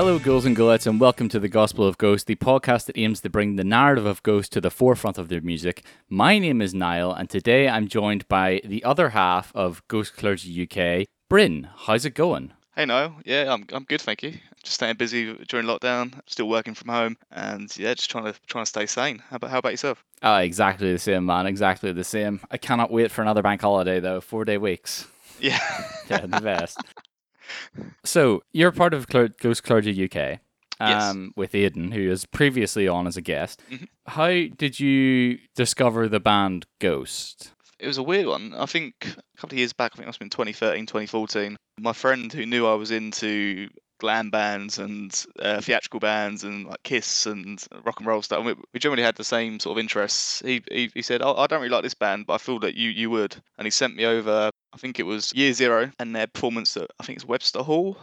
Hello, ghouls and gholettes, and welcome to the Gospel of Ghost, the podcast that aims to bring the narrative of Ghost to the forefront of their music. My name is Niall, and today I'm joined by the other half of Ghost Clergy UK, Bryn. How's it going? Hey Niall, yeah, I'm I'm good, thank you. Just staying busy during lockdown, still working from home, and yeah, just trying to trying to stay sane. How about how about yourself? Ah, exactly the same, man. Exactly the same. I cannot wait for another bank holiday, though. Four day weeks. Yeah, Yeah, the best. so you're part of Cler- Ghost Clergy UK. Yes. Um, with Aidan, who is previously on as a guest. Mhm. How did you discover the band Ghost? it was a weird one. I think a couple of years back, I think it must have been 2013, 2014. My friend who knew I was into glam bands and uh, theatrical bands and like Kiss and rock and roll stuff. and We, we generally had the same sort of interests. He he, he said, oh, "I don't really like this band, but I feel that you you would." And he sent me over. I think it was Year Zero and their performance at I think it's Webster Hall.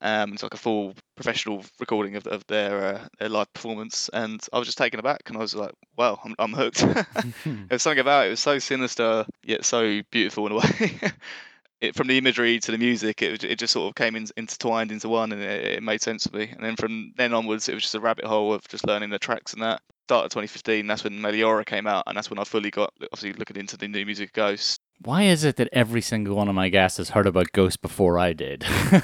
Um, it's like a full professional recording of, of their uh, their live performance, and I was just taken aback, and I was like, "Wow, I'm, I'm hooked." there was something about it. It was so sinister yet so beautiful in a way. it, from the imagery to the music, it it just sort of came in, intertwined into one, and it, it made sense to me. And then from then onwards, it was just a rabbit hole of just learning the tracks and that. Start of 2015, that's when Meliora came out, and that's when I fully got obviously looking into the new music Ghost. Why is it that every single one of my guests has heard about Ghost before I did? no,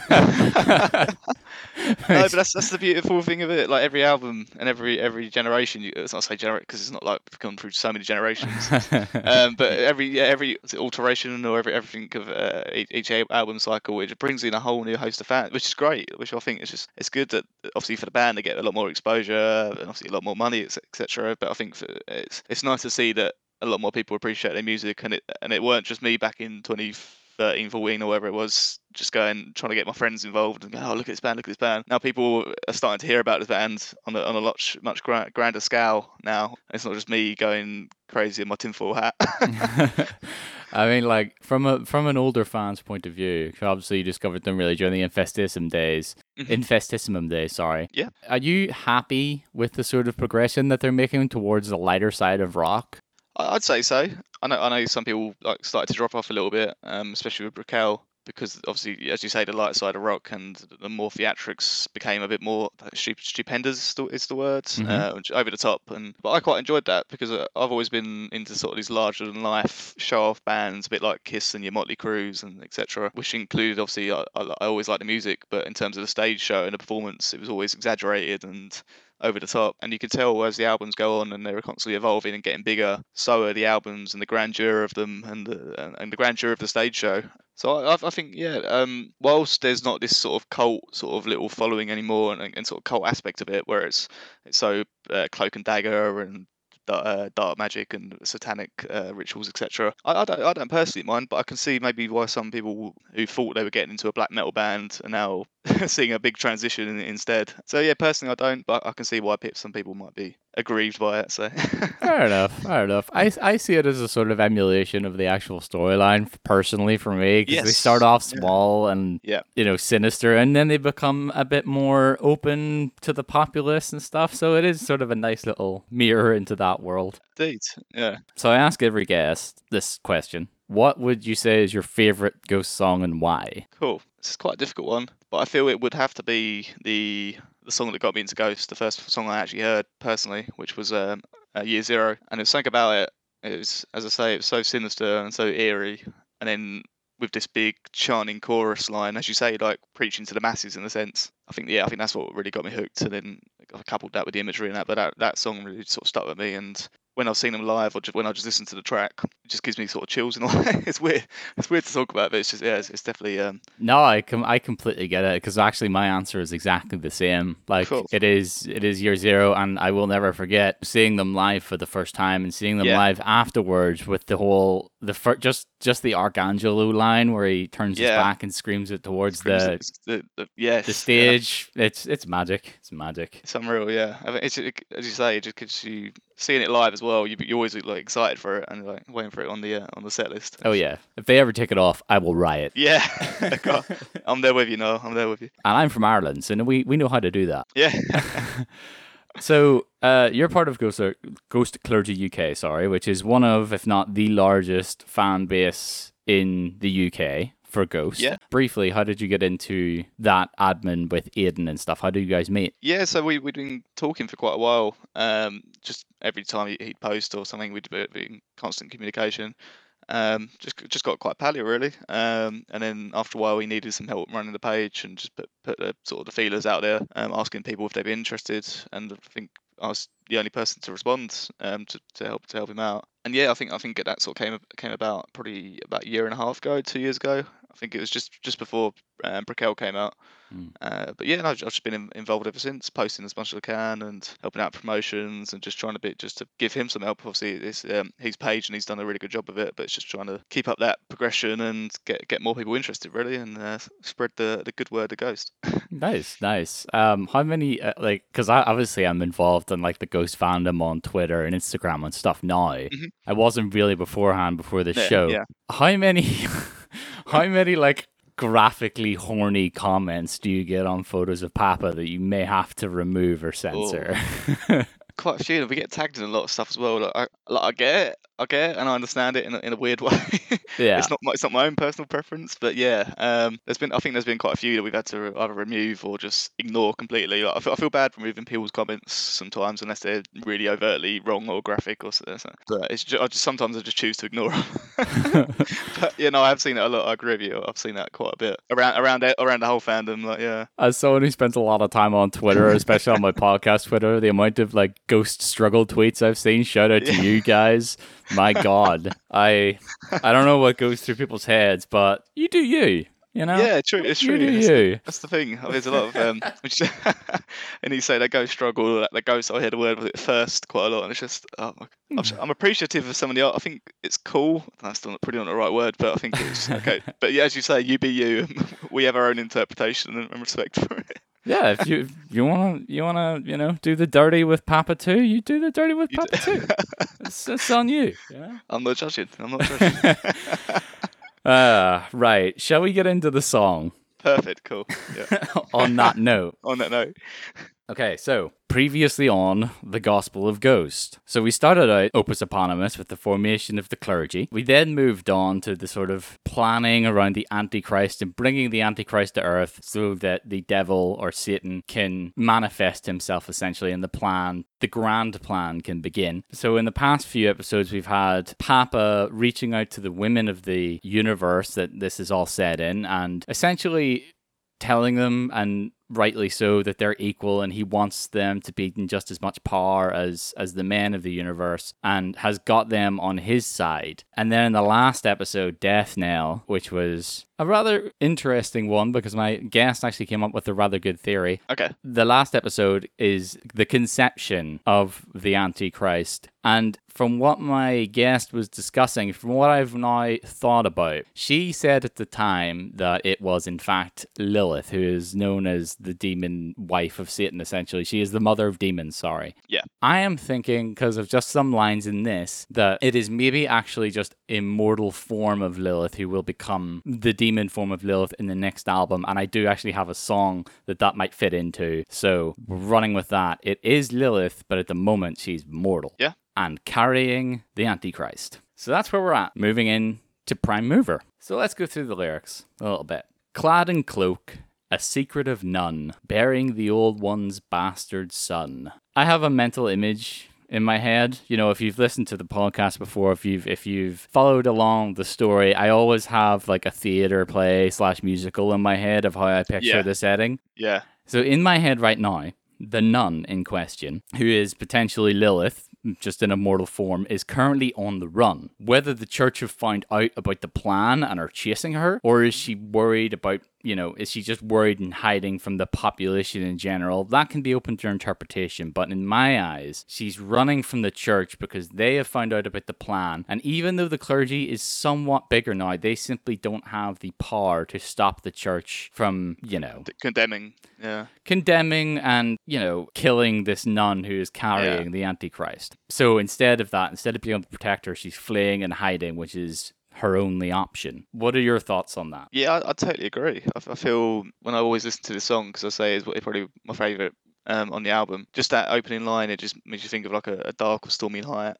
but that's that's the beautiful thing of it. Like every album and every every generation, you, it's not say generate because it's not like we've gone through so many generations. um, but every yeah, every alteration or every everything of uh, each, each album cycle, it just brings in a whole new host of fans, which is great. Which I think is just it's good that obviously for the band they get a lot more exposure and obviously a lot more money, etc. But I think for, it's it's nice to see that a lot more people appreciate their music, and it and it weren't just me back in 2013, 14 or whatever it was, just going trying to get my friends involved and go, oh look at this band, look at this band. Now people are starting to hear about this band on a on a much much gra- grander scale now. It's not just me going crazy in my tinfoil hat. I mean, like from a from an older fan's point of view, obviously you discovered them really during the Infestissumam days. Mhm. Infestissumam days, sorry. Yeah. Are you happy with the sort of progression that they're making towards the lighter side of rock? I'd say so. I know I know some people like started to drop off a little bit, um, especially with Prequelle, because obviously, as you say, the light side of rock and the more theatrics became a bit more stupendous is the, is the word, Mhm. uh, over the top. And but I quite enjoyed that because uh, I've always been into sort of these larger than life show off bands, a bit like Kiss and your Motley Crues and etc. Which included obviously I, I, I always liked the music, but in terms of the stage show and the performance, it was always exaggerated and over the top. And you can tell as the albums go on and they were constantly evolving and getting bigger, so are the albums and the grandeur of them and the, and- the grandeur of the stage show. So I, I- I think, yeah, um, whilst there's not this sort of cult sort of little following anymore and, and sort of cult aspect of it, where it's it's so uh, cloak and dagger and uh, dark magic and satanic uh, rituals, etc. I, I don't, I don't personally mind, but I can see maybe why some people who thought they were getting into a black metal band are now seeing a big transition instead. So yeah, personally I don't, but I can see why some people might be aggrieved by it. So Fair enough. Fair enough. I, I see it as a sort of emulation of the actual storyline personally for me because they start off Yeah. small and Yeah. you know sinister, and then they become a bit more open to the populace and stuff. So it is sort of a nice little mirror into that world. indeed, yeah. So I ask every guest this question: What would you say is your favorite Ghost song and why? Cool. This is quite a difficult one, but I feel it would have to be the the song that got me into Ghost, the first song I actually heard personally, which was um, uh, Year Zero, and there's something about it. It was, as I say, it was so sinister and so eerie, and then with this big chanting chorus line, as you say, like preaching to the masses in a sense. I think, yeah, I think that's what really got me hooked, and then I coupled that with the imagery and that. But that that song really sort of stuck with me, and when I've seen them live or just when I just listen to the track, it just gives me sort of chills in a way. it's weird. It's weird to talk about, but it's just yeah, it's, it's definitely um, No, I com- I completely get it because actually my answer is exactly the same. Like Cool. it is it is year zero, and I will never forget seeing them live for the first time and seeing them Yeah. live afterwards with the whole the fir- just just the Arcangelo line where he turns his back and screams it towards Screams the the, the yes, the yeah. stage. It's it's magic. It's magic. It's unreal, yeah. I mean, it's it, as you say, it just gives you seeing it live as well. You you always like excited for it and like waiting for it on the uh, on the set list. Oh yeah, if they ever take it off, I will riot. yeah. I'm there with you, no, I'm there with you. And I'm from Ireland, so we we know how to do that. Yeah, So, uh, you're part of Ghost, Ghost Clergy UK, sorry, which is one of, if not the largest fan base in the UK for Ghost. Yeah. Briefly, how did you get into that admin with Aiden and stuff? How do you guys meet? Yeah, so we we'd been talking for quite a while. Um, just every time he- he'd post or something, we'd be be in constant communication. Um, just just got quite pally really. Um, and then after a while, we needed some help running the page and just put put the sort of the feelers out there, um, asking people if they'd be interested. And I think I was the only person to respond um, to, to help to help him out. And yeah, I think I think that sort of came came about probably about a year and a half ago, two years ago. I think it was just just before um, Prequelle came out. Mm. Uh, but yeah, no, I've just been in, involved ever since, posting as much as I can and helping out promotions and just trying to be just to give him some help. Obviously, it's um, his page and he's done a really good job of it. But it's just trying to keep up that progression and get get more people interested really and uh, spread the the good word of Ghost. Nice, nice. Um, how many uh, like? Because I obviously I'm involved in like the Ghost fandom on Twitter and Instagram and stuff now. Mhm. I wasn't really beforehand before the Yeah, show. yeah. How many? how many like graphically horny comments do you get on photos of Papa that you may have to remove or censor? Oh. Quite a few. We get tagged in a lot of stuff as well. Like I, like I get it, get it, and I understand it in a, in a weird way. yeah. It's not my, it's not my own personal preference, but yeah, um, there's been I think there's been quite a few that we've had to either remove or just ignore completely. Like, I, feel, I feel bad removing people's comments sometimes unless they're really overtly wrong or graphic or so. so- But it's just, I just sometimes I just choose to ignore them. but you know, I have seen it a lot. I agree with you. I've seen that quite a bit around around it, around the whole fandom. Like yeah, As someone who spends a lot of time on Twitter, especially on my podcast Twitter, the amount of like ghost struggle tweets I've seen, shout out to Yeah. you guys. My God, I I don't know what goes through people's heads, but you do you, you know. yeah, true. It's you true. do It's- you. That's the thing. There's a lot of um, which, and you say they go struggle. That ghost. I hear the word with it first quite a lot, and it's just oh, my- I'm, I'm appreciative of some of the art. I think it's cool. That's still not pretty not the right word, but I think it's okay. But yeah, as you say, you be you. we have our own interpretation and, and respect for it. Yeah, if you if you wanna you wanna you know do the dirty with Papa too, you do the dirty with You Papa too. It's, it's on you. know? I'm not judging. I'm not judging. Uh, right. Shall we get into the song? Perfect. Cool. Yeah. on that note. On that note, Okay, so previously on the Gospel of Ghost. So we started out Opus Eponymous with the formation of the clergy. We then moved on to the sort of planning around the Antichrist and bringing the Antichrist to Earth so that the devil or Satan can manifest himself essentially in the plan. The grand plan can begin. So, in the past few episodes, we've had Papa reaching out to the women of the universe that this is all set in and essentially telling them and rightly so that they're equal and he wants them to be in just as much power as as the men of the universe and has got them on his side and then in the last episode death knell which was a rather interesting one because my guest actually came up with a rather good theory okay. the last episode is the conception of the Antichrist. And from what my guest was discussing, from what I've now thought about, she said at the time that it was, in fact, Lilith, who is known as the demon wife of Satan, essentially. She is the mother of demons, sorry. Yeah. I am thinking, because of just some lines in this, that it is maybe actually just immortal form of Lilith who will become the demon form of Lilith in the next album. And I do actually have a song that that might fit into. So running with that. It is Lilith, but at the moment she's mortal. Yeah. And carrying the Antichrist. So that's where we're at. Moving in to Prime Mover. So let's go through the lyrics a little bit. Clad in cloak, a secret of none, bearing the old one's bastard son. I have a mental image in my head. You know, if you've listened to the podcast before, if you've if you've followed along the story, I always have like a theater play slash musical in my head of how I picture Yeah. the setting. Yeah. So in my head right now, the nun in question, who is potentially Lilith, just in a mortal form, is currently on the run. Whether the church have found out about the plan and are chasing her, or is she worried about, you know, is she just worried and hiding from the population in general? That can be open to interpretation, but in my eyes, she's running from the church because they have found out about the plan. And even though the clergy is somewhat bigger now, they simply don't have the power to stop the church from, you know, condemning. Yeah. condemning and you know killing this nun who is carrying the antichrist so instead of that instead of being able to protect her she's fleeing and hiding which is her only option what are your thoughts on that Yeah, I, I totally agree. I feel when I always listen to the song, because I say it's probably my favourite um, on the album, just that opening line, it just makes you think of like a, a dark or stormy night.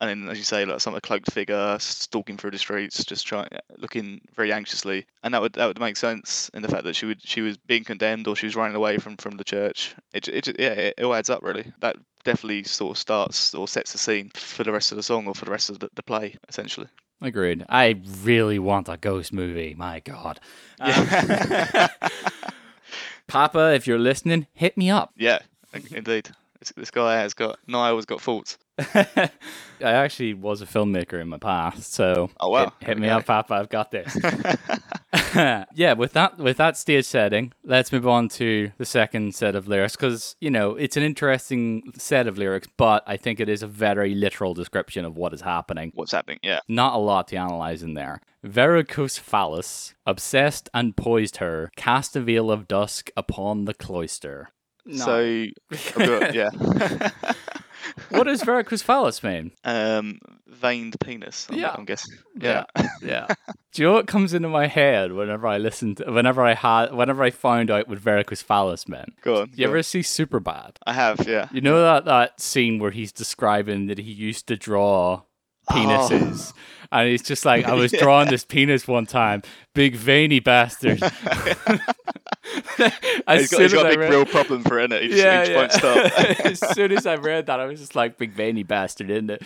and then as you say, like some cloaked figure stalking through the streets, just trying, looking very anxiously, and that would that would make sense in the fact that she would she was being condemned or she was running away from from the church. It it yeah it, it all adds up really. That definitely sort of starts or sets the scene for the rest of the song or for the rest of the, the play essentially. Agreed. I really want a ghost movie. My God. Yeah. Um, Papa, if you're listening, hit me up. Yeah, indeed. This, guy has got Niall's got faults. I actually was a filmmaker in my past, so Oh, wow. hit, hit me up, Papa. I've got this. yeah, with that with that stage setting, let's move on to the second set of lyrics because you know it's an interesting set of lyrics, but I think it is a very literal description of what is happening. What's happening? Yeah. Not a lot to analyze in there. Varicose phallus, obsessed and poised her, cast a veil of dusk upon the cloister. So, I've got- yeah. what does varicose phallus mean? um, veined penis. I'm, Yeah. I'm guessing. Yeah. Yeah. Yeah. Do you know what comes into my head whenever I listen to, whenever I had, whenever I found out what varicose phallus meant? Go on. You go ever on. see Superbad? I have. Yeah. You know that, that scene where he's describing that he used to draw penises. Oh. And he's just like, I was Yeah. drawing this penis one time, big veiny bastard. as he's got, he's got a big read, real problem for it. He just, yeah, he just yeah. as soon as I read that, I was just like, big veiny bastard, isn't it?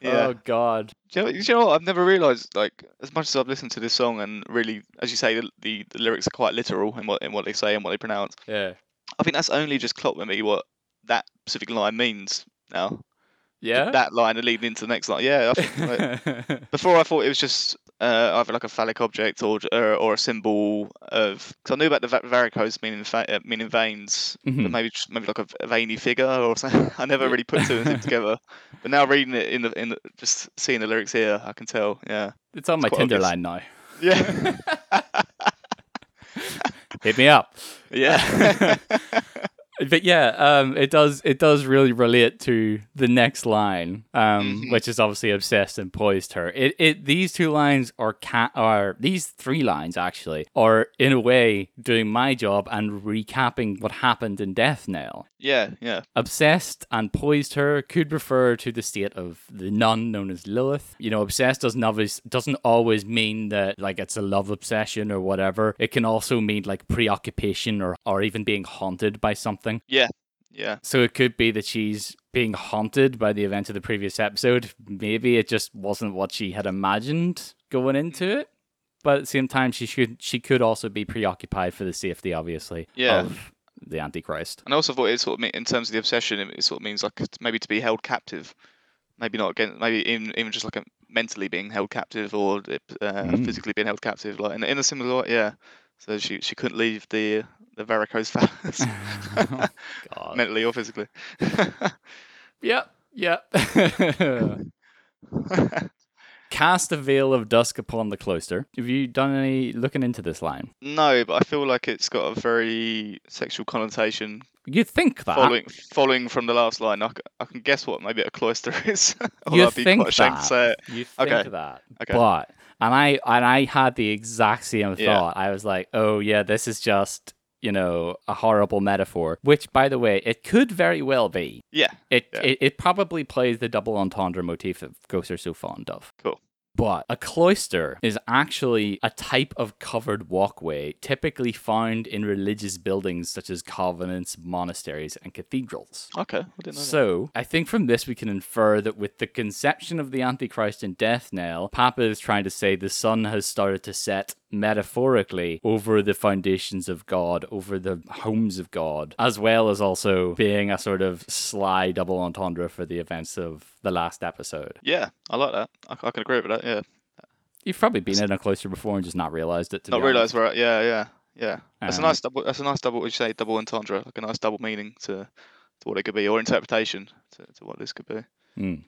Yeah. Oh God. Do you, know, do you know what? I've never realised, like, as much as I've listened to this song and really, as you say, the, the, the lyrics are quite literal in what in what they say and what they pronounce. Yeah. I think that's only just clocked with me what that specific line means now. Yeah. That line and leading into the next line. Yeah. I think, like, before I thought it was just uh, either like a phallic object or or, or a symbol of. Because I knew about the va- varicose meaning fa- uh, meaning veins, but Mhm. maybe maybe like a, a veiny figure or something. I never really put two and two together. But now reading it in the in the, just seeing the lyrics here, I can tell. Yeah. It's on my quite Tinder obvious. line now. Yeah. Hit me up. yeah. But yeah, um, it does it does really relate to the next line, um, Mhm. which is obviously obsessed and poised her. It it these two lines are ca- are these three lines actually are in a way doing my job and recapping what happened in Death Knell. yeah. Yeah. Obsessed and poised her could refer to the state of the nun known as Lilith. You know, obsessed doesn't always doesn't always mean that like it's a love obsession or whatever. It can also mean like preoccupation or or even being haunted by something. Yeah. Yeah. So it could be that she's being haunted by the events of the previous episode. Maybe it just wasn't what she had imagined going into it. But at the same time, she should she could also be preoccupied for the safety, obviously, Yeah. of the Antichrist. And I also thought it sort of in terms of the obsession, it, it sort of means like maybe to be held captive. Maybe not again. Maybe even even just like a mentally being held captive or uh, Mm. physically being held captive, like in, in a similar way. Yeah. So she she couldn't leave the the varicose oh, God. mentally or physically. Yep. Yep. Cast a veil of dusk upon the cloister. Have you done any looking into this line? no, but I feel like it's got a very sexual connotation. You'd think that. Following following from the last line, I, c- I can guess what maybe a cloister is. You I'd be think quite that. to say it. You think Okay. that. Okay. But and I and I had the exact same Yeah. thought. I was like, oh yeah, this is just you know a horrible metaphor. Which, by the way, it could very well be. Yeah. It Yeah. it, it probably plays the double entendre motif that ghosts are so fond of. Cool. But a cloister is actually a type of covered walkway typically found in religious buildings such as convents, monasteries, and cathedrals. Okay. I didn't know that. So, I think from this we can infer that with the conception of the Antichrist and Death Knell, Papa is trying to say the sun has started to set metaphorically over the foundations of God, over the homes of God, as well as also being a sort of sly double entendre for the events of the last episode. Yeah, I like that. I, I can agree with that. Yeah. You've probably been in a cloister before and just not realized it. To Not honest. where. Yeah, yeah, yeah. That's Um, a nice double. That's a nice double. What you say? Double entendre, like a nice double meaning to, to what it could be, or interpretation to, to what this could be. Mm.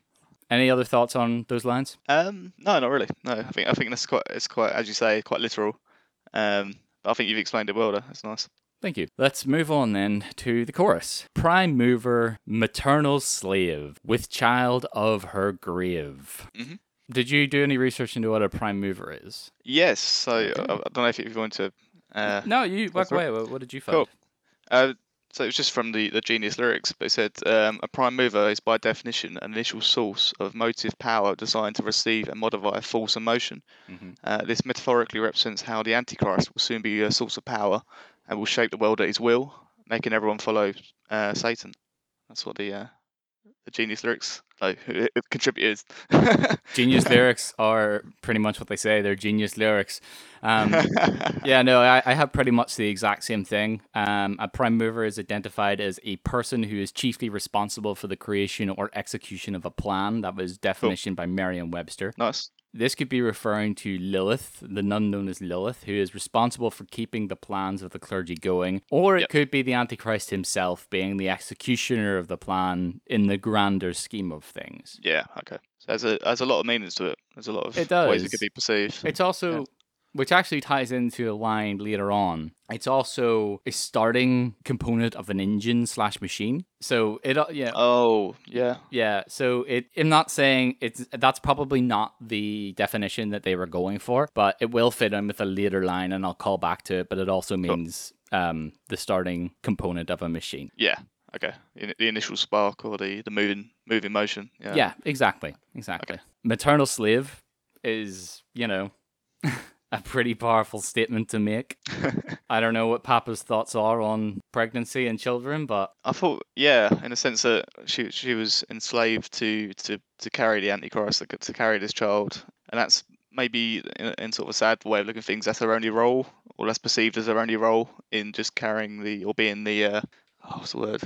Any other thoughts on those lines? Um, no, not really. No, I think I think that's quite. It's quite, as you say, quite literal. Um, but I think you've explained it well. That's nice. Thank you. Let's move on then to the chorus. Prime mover, maternal slave, with child of her grave. Mhm. Did you do any research into what a prime mover is? Yes. So Okay. I, I don't know if you want to. Uh, no, you walk that's right. away. What, what did you find? Cool. Uh, So it was just from the, the genius lyrics, but it said um, a prime mover is by definition an initial source of motive power designed to receive and modify force and motion. Mhm. Uh, this metaphorically represents how the Antichrist will soon be a source of power and will shape the world at his will, making everyone follow uh, Satan. That's what the uh, the genius lyrics like it, it contributed. Genius lyrics are pretty much what they say. They're genius lyrics. Um, yeah, no, I, I have pretty much the exact same thing. Um, a prime mover is identified as a person who is chiefly responsible for the creation or execution of a plan. That was definition by Merriam-Webster. nice. This could be referring to Lilith, the nun known as Lilith, who is responsible for keeping the plans of the clergy going, or it Yep. could be the Antichrist himself being the executioner of the plan in the grander scheme of things. Yeah. Okay. So there's a there's a lot of meanings to it. There's a lot of It ways it does. could be perceived. It's also, which actually ties into a line later on. It's also a starting component of an engine slash machine. So it, uh, yeah, Oh yeah. yeah. So it, I'm not saying it's that's probably not the definition that they were going for, but it will fit in with a later line, and I'll call back to it. But it also means um, the starting component of a machine. Yeah. Okay. In, the initial spark or the the moving moving motion. Yeah. Yeah, exactly, exactly. Maternal slave is, you know, a pretty powerful statement to make. I don't know what Papa's thoughts are on pregnancy and children, but I thought, yeah, in a sense that she she was enslaved to to to carry the Antichrist, to, carry this child, and that's maybe in, in sort of a sad way of looking at things. That's her only role, or that's perceived as her only role in just carrying the or being the uh, oh, what's the word?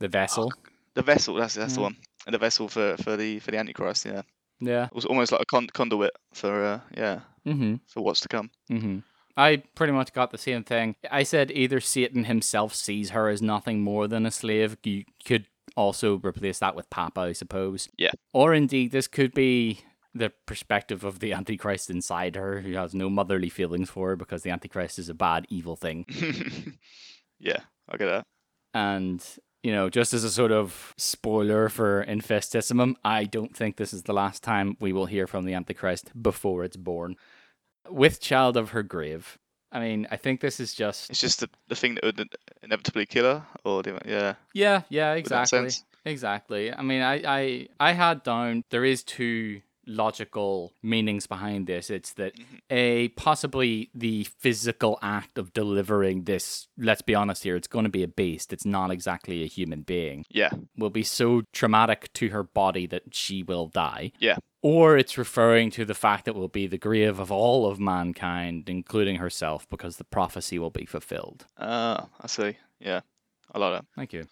the vessel. The vessel. That's that's the Mm. one. And the vessel for for the for the Antichrist. Yeah, Yeah. it was almost like a con- conduit for uh, yeah Mm-hmm. for what's to come. Mm-hmm. I pretty much got the same thing. I said either Satan himself sees her as nothing more than a slave. You could also replace that with Papa, I suppose. Yeah. Or indeed, this could be the perspective of the Antichrist inside her, who has no motherly feelings for her because the Antichrist is a bad, evil thing. yeah, I get that. And, you know, just as a sort of spoiler for Infestissumam, I don't think this is the last time we will hear from the Antichrist before it's born. With Child of Her Grave. I mean, I think this is just. It's just the, the thing that would inevitably kill her, or the, yeah, Yeah, yeah, exactly. Exactly. I mean, I, I, I had down, there is two logical meanings behind this. It's that Mhm. a possibly the physical act of delivering this, let's be honest here, it's going to be a beast. It's not exactly a human being. yeah, will be so traumatic to her body that she will die. Yeah. Or it's referring to the fact that will be the grave of all of mankind, including herself, because the prophecy will be fulfilled. uh, I see. Yeah, I like that. Thank you.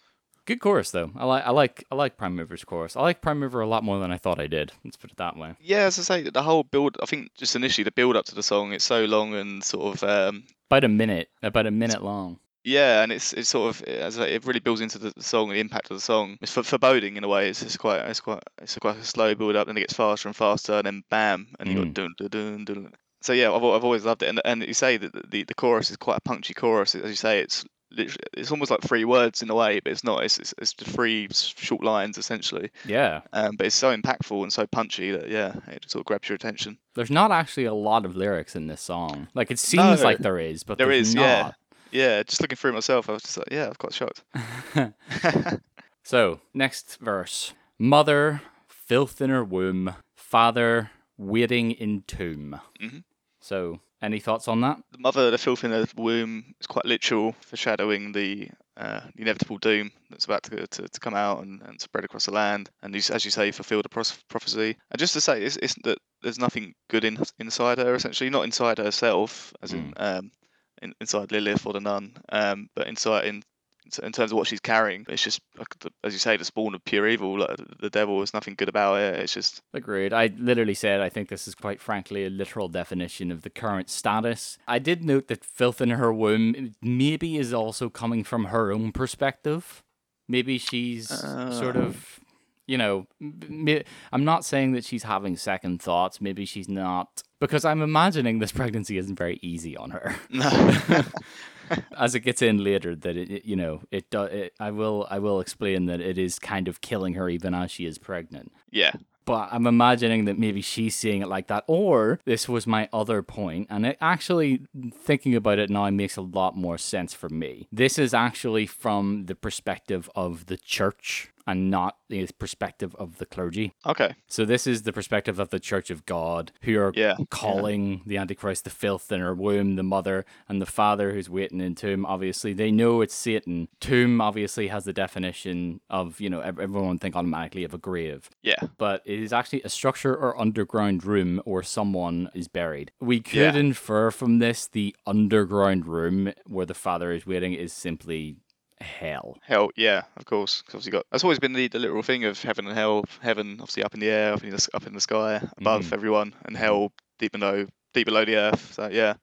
Good chorus though. I like I like I like Prime Mover's chorus. I like Prime Mover a lot more than I thought I did. Let's put it that way. Yeah, as I say, the whole build. I think just initially the build up to the song, it's so long and sort of um, About a minute, about a minute long. yeah, and it's it's sort of as I say, it really builds into the, song and the impact of the song. It's for, foreboding in a way. It's, it's quite it's quite it's quite a slow build up, then it gets faster and faster, and then bam, and you Mm. got dun dun dun dun. So yeah, I've I've always loved it, and and you say that the- the chorus is quite a punchy chorus. As you say, it's it's almost like three words in a way, but it's not. It's it's, it's three short lines essentially. Yeah. Um, but it's so impactful and so punchy that yeah, it sort of grabs your attention. There's not actually a lot of lyrics in this song. Like it seems No. like there is, but there's not. yeah. Yeah, just looking through myself, I was just like, yeah, I was quite shocked. So, next verse. Mother, filth in her womb, father, waiting in tomb. Mhm. So, any thoughts on that? the mother, the filth in her womb, is quite literal, foreshadowing the, uh, the inevitable doom that's about to, to, to come out and, and spread across the land. And as you say, fulfill the prophecy. And just to say, it's, it's that there's nothing good in, inside her, essentially, not inside herself, as in, um, in inside Lilith or the nun, um, but inside in in terms of what she's carrying. It's just, as you say, the spawn of pure evil. Like the, devil. There's nothing good about it. It's just Agreed. I literally said I think this is quite frankly a literal definition of the current status. I did note that filth in her womb maybe is also coming from her own perspective. Maybe she's sort Uh. of, you know, I'm not saying that she's having second thoughts. Maybe she's not. Because I'm imagining this pregnancy isn't very easy on her. no. As it gets in later, that it, it you know, it, does. I will, I will explain that it is kind of killing her even as she is pregnant. yeah. but I'm imagining that maybe she's seeing it like that. Or this was my other point, and it actually, thinking about it now, makes a lot more sense for me. This is actually from the perspective of the church and not the perspective of the clergy. Okay. So this is the perspective of the Church of God, who are Yeah. calling the Antichrist the filth in her womb, the mother and the father who's waiting in tomb. Obviously, they know it's Satan. Tomb obviously has the definition of you know everyone think automatically of a grave, Yeah. but it is actually a structure or underground room where someone is buried. We could Yeah. infer from this the underground room where the father is waiting is simply hell. Hell, yeah, of course. 'cause obviously, got that's always been the, the literal thing of heaven and hell. Heaven, obviously, up in the air, up in the up in the sky, above Mhm. everyone, and hell deep below, deep below the earth. So yeah,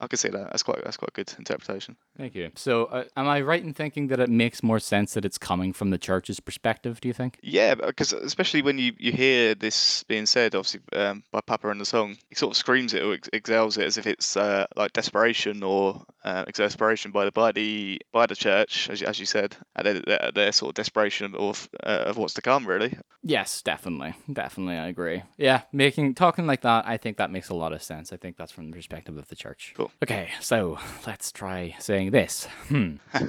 I can see that. That's quite that's quite a good interpretation. Thank you. So, uh, am I right in thinking that it makes more sense that it's coming from the church's perspective? Do you think? Yeah, because especially when you, you hear this being said, obviously um, by Papa in the song, he sort of screams it or ex- exhales it as if it's uh, like desperation or uh, exasperation by the by the by the church, as, you- as you said, at their, their, sort of desperation of uh, of what's to come, really. Yes, definitely, definitely, I agree. Yeah, making talking like that, I think that makes a lot of sense. I think that's from the perspective of the church. Cool. Okay, so let's try saying this. Hmm.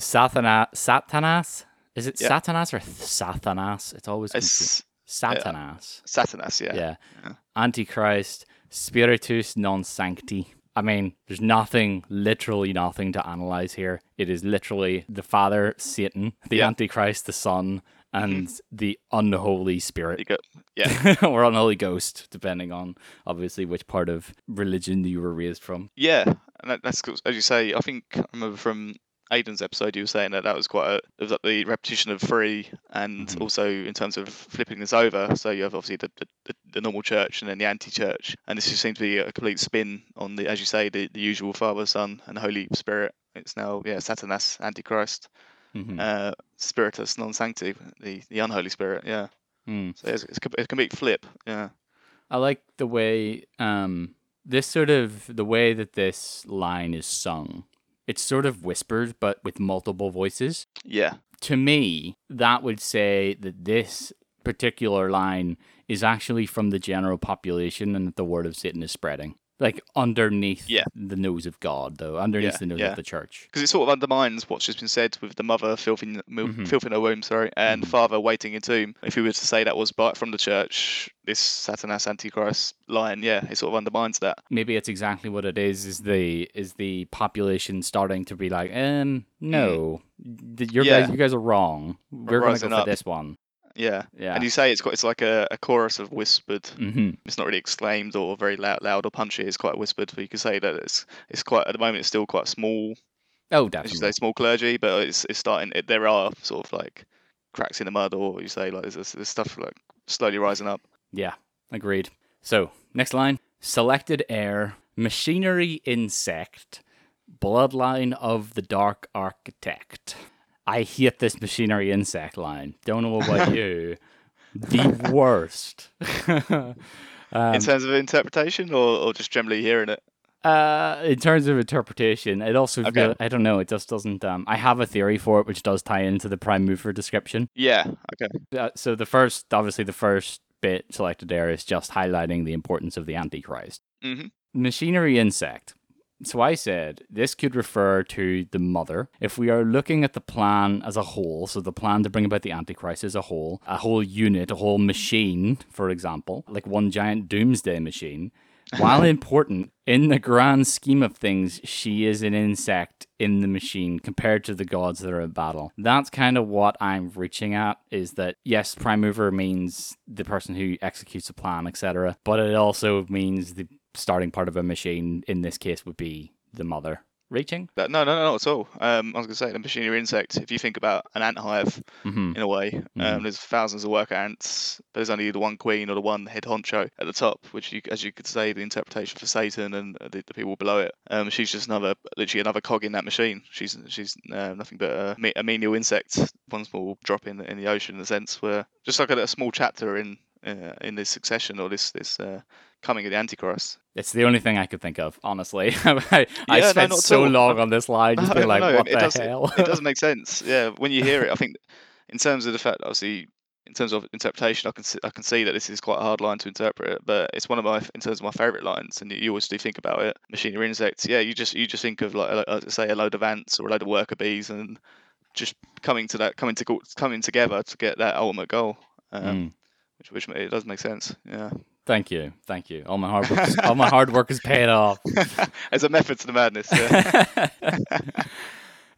Satana, Satanas. Is it Yeah. Satanas or th- Satanas? It's always. It's Satanas. Satanas, yeah. Yeah. Yeah. Antichrist, Spiritus non sancti. I mean, there's nothing, literally nothing to analyze here. It is literally the Father, Satan, the Yeah. Antichrist, the Son, and mm-hmm. the unholy Spirit. go, yeah, or unholy ghost, depending on obviously which part of religion you were raised from. yeah, and that, that's cool. as you say. I think I remember from Aiden's episode, you were saying that that was quite a it was like the repetition of three, and Mhm. also in terms of flipping this over. So you have obviously the, the, the, normal church and then the anti-church, and this just seems to be a complete spin on the, as you say, the, the usual Father, Son, and Holy Spirit. It's now yeah, Satanas, Antichrist, Mhm. uh, Spiritus non sancti, the the unholy spirit. Yeah, Mm. so it's, it's a a complete flip. Yeah, I like the way um this sort of the way that this line is sung. It's sort of whispered but with multiple voices. yeah, To me, that would say that this particular line is actually from the general population and that the word of Satan is spreading. Like underneath Yeah. the nose of God, though, underneath Yeah, the nose yeah. of the church. because it sort of undermines what's just been said with the mother filthing mil- Mhm. filth in her womb, sorry, and Mhm. father waiting in tomb. If we were to say that was from the church, this Satanas Antichrist line, yeah, it sort of undermines that. Maybe it's exactly what it is. Is the is the population starting to be like, um, no, th- you're Mm. Yeah. guys, you guys are wrong. We're gonna rising go for up. this one. Yeah. Yeah. And you say it's quite, it's like a, a chorus of whispered. hmm It's not really exclaimed or very loud, loud or punchy. It's quite whispered. But you could say that it's it's quite at the moment. It's still quite small, Oh, as you definitely. say, small clergy. But it's it's starting. It, there are sort of like cracks in the mud, or you say like there's, there's stuff like slowly rising up. Yeah, agreed. So, next line selected heir, machinery insect, bloodline of the dark architect. I hate this machinery insect line. Don't know about you. The worst. um, in terms of interpretation, or, or just generally hearing it. uh, in terms of interpretation, it also Okay. I don't know. It just doesn't. Um, I have a theory for it, which does tie into the prime mover description. Yeah. Okay. Uh, so the first, obviously, the first bit selected there is just highlighting the importance of the Antichrist. hmm Machinery insect. So I said this could refer to the mother. If we are looking at the plan as a whole, so the plan to bring about the Antichrist as a whole, a whole unit, a whole machine, for example, like one giant doomsday machine, while important in the grand scheme of things, she is an insect in the machine compared to the gods that are at battle. That's kind of what I'm reaching at is that yes, prime mover means the person who executes the plan, etc. But it also means the starting part of a machine in this case would be the mother. Reaching? That, no, no, no, not at all. Um, I was going to say the machinery insect. If you think about an ant hive, hmm in a way. Um, there's thousands of worker ants, but there's only the one queen or the one head honcho at the top, which, you, as you could say, the interpretation for Satan and the, the people below it. Um, she's just another, literally another cog in that machine. She's she's uh, nothing but a, a menial insect, one small drop in the, in the ocean, in a sense, where just like a, a small chapter in uh, in this succession or this this uh, coming of the Antichrist. It's the only thing I could think of, honestly. I, Yeah, no, spent at so all. long on this line just No, being like, no, what it the does- hell? it doesn't make sense. Yeah, when you hear it, I think in terms of the fact, obviously, in terms of interpretation, I can see, I can see that this is quite a hard line to interpret, but it's one of my in terms of my favourite lines, and you always do think about it. Machinery insects, yeah, you just you just think of like say a load of ants or a load of worker bees, and just coming to that coming to coming together to get that ultimate goal. Um, mm. Which, which it does make sense. Yeah. Thank you, thank you. All my hard work, is, all my hard work is paid off. As a method to the madness. Yeah.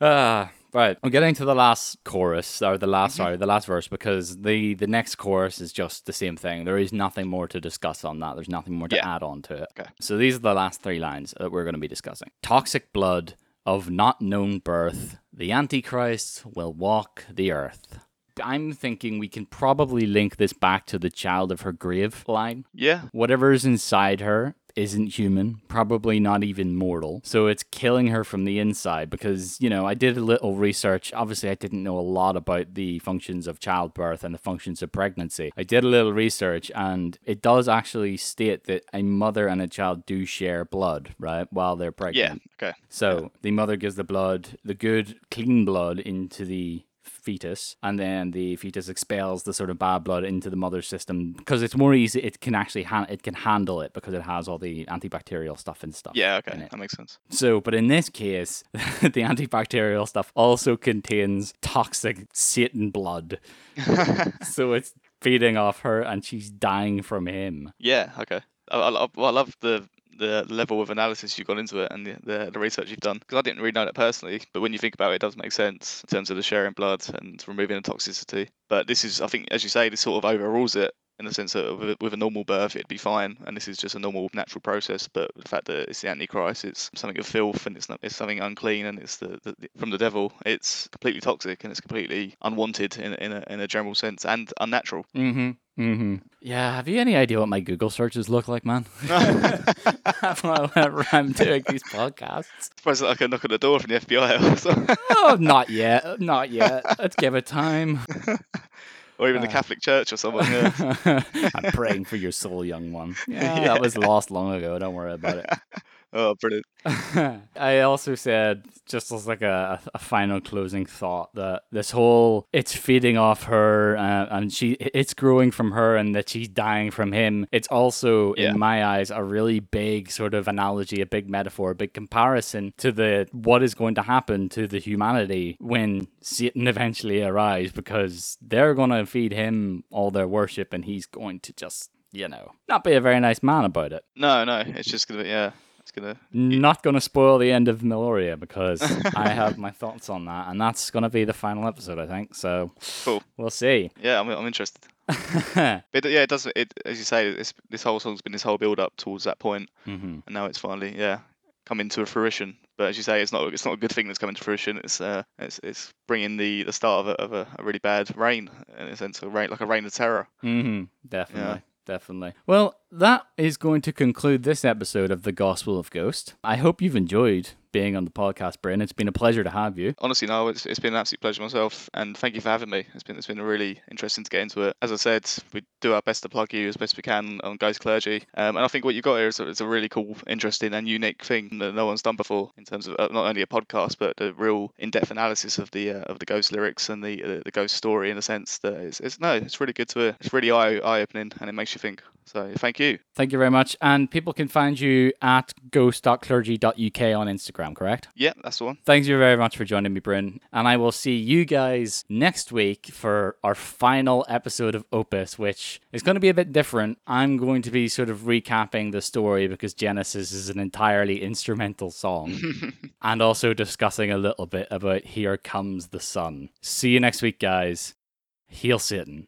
uh, right, I'm getting to the last chorus or the last mm-hmm. sorry, the last verse because the the next chorus is just the same thing. There is nothing more to discuss on that. There's nothing more to yeah. add on to it. Okay. So these are the last three lines that we're going to be discussing. Toxic blood of not known birth, the Antichrist will walk the earth. I'm thinking we can probably link this back to the child of her grave line. Yeah. Whatever's inside her isn't human, probably not even mortal. So it's killing her from the inside because, you know, I did a little research. Obviously, I didn't know a lot about the functions of childbirth and the functions of pregnancy. I did a little research and it does actually state that a mother and a child do share blood, right, while they're pregnant. Yeah, okay. So yeah. the mother gives the blood, the good, clean blood into the fetus, and then the fetus expels the sort of bad blood into the mother's system because it's more easy. It can actually ha- it can handle it because it has all the antibacterial stuff and stuff. Yeah, okay, that makes sense. So, but in this case, the antibacterial stuff also contains toxic Satan blood. so it's feeding off her, and she's dying from him. Yeah, okay. I, I, I love the the level of analysis you've gone into it and the, the, the research you've done. Because I didn't really know that personally, but when you think about it, it does make sense in terms of the sharing blood and removing the toxicity. But this is, I think, as you say, this sort of overrules it in the sense that with a normal birth it'd be fine and this is just a normal natural process but the fact that it's the antichrist it's something of filth and it's not it's something unclean and it's the, the, the from the devil it's completely toxic and it's completely unwanted in, in, a, in a general sense and unnatural mm-hmm Mm-hmm. Yeah. Have you any idea what my Google searches look like, man? Whenever I'm doing these podcasts. I suppose I can knock on the door from the FBI or something. oh, not yet. Not yet. Let's give it time. Or even uh, the Catholic Church or someone. Yeah. I'm praying for your soul, young one. Yeah, yeah, that was lost long ago. Don't worry about it. Oh, brilliant. I also said, just as like a, a final closing thought, that this whole it's feeding off her uh, and she it's growing from her and that she's dying from him. It's also, yeah. in my eyes, a really big sort of analogy, a big metaphor, a big comparison to the what is going to happen to the humanity when Satan eventually arrives because they're going to feed him all their worship and he's going to just you know, not be a very nice man about it. No, no, it's just gonna be yeah gonna not gonna spoil the end of Meliora because I have my thoughts on that, and that's gonna be the final episode, I think. So cool. We'll see. Yeah, I'm, I'm interested. but yeah, it does. It as you say, this whole song's been this whole build up towards that point, mm-hmm. and now it's finally yeah coming to a fruition. But as you say, it's not it's not a good thing that's coming to fruition. It's uh it's it's bringing the the start of a, of a, a really bad reign in a sense, a reign like a reign of terror. Mm-hmm. Definitely. Yeah definitely. Well, that is going to conclude this episode of The Gospel of Ghost. I hope you've enjoyed being on the podcast, Bryn. It's been a pleasure to have you. Honestly, no, it's, it's been an absolute pleasure myself, and thank you for having me. It's been it's been really interesting to get into it. As I said, we do our best to plug you as best we can on Ghost Clergy, um, and I think what you've got here is a, is a really cool, interesting, and unique thing that no one's done before in terms of uh, not only a podcast but the real in-depth analysis of the uh, of the Ghost lyrics and the uh, the Ghost story in a sense that it's, it's no, it's really good to it's really eye eye opening and it makes you think. So thank you. Thank you very much. And people can find you at ghost.clergy.uk on Instagram, correct? Yeah, that's the one. Thanks you very much for joining me, Bryn. And I will see you guys next week for our final episode of Opus, which is going to be a bit different. I'm going to be sort of recapping the story because Genesis is an entirely instrumental song and also discussing a little bit about Here Comes the Sun. See you next week, guys. Heal Satan.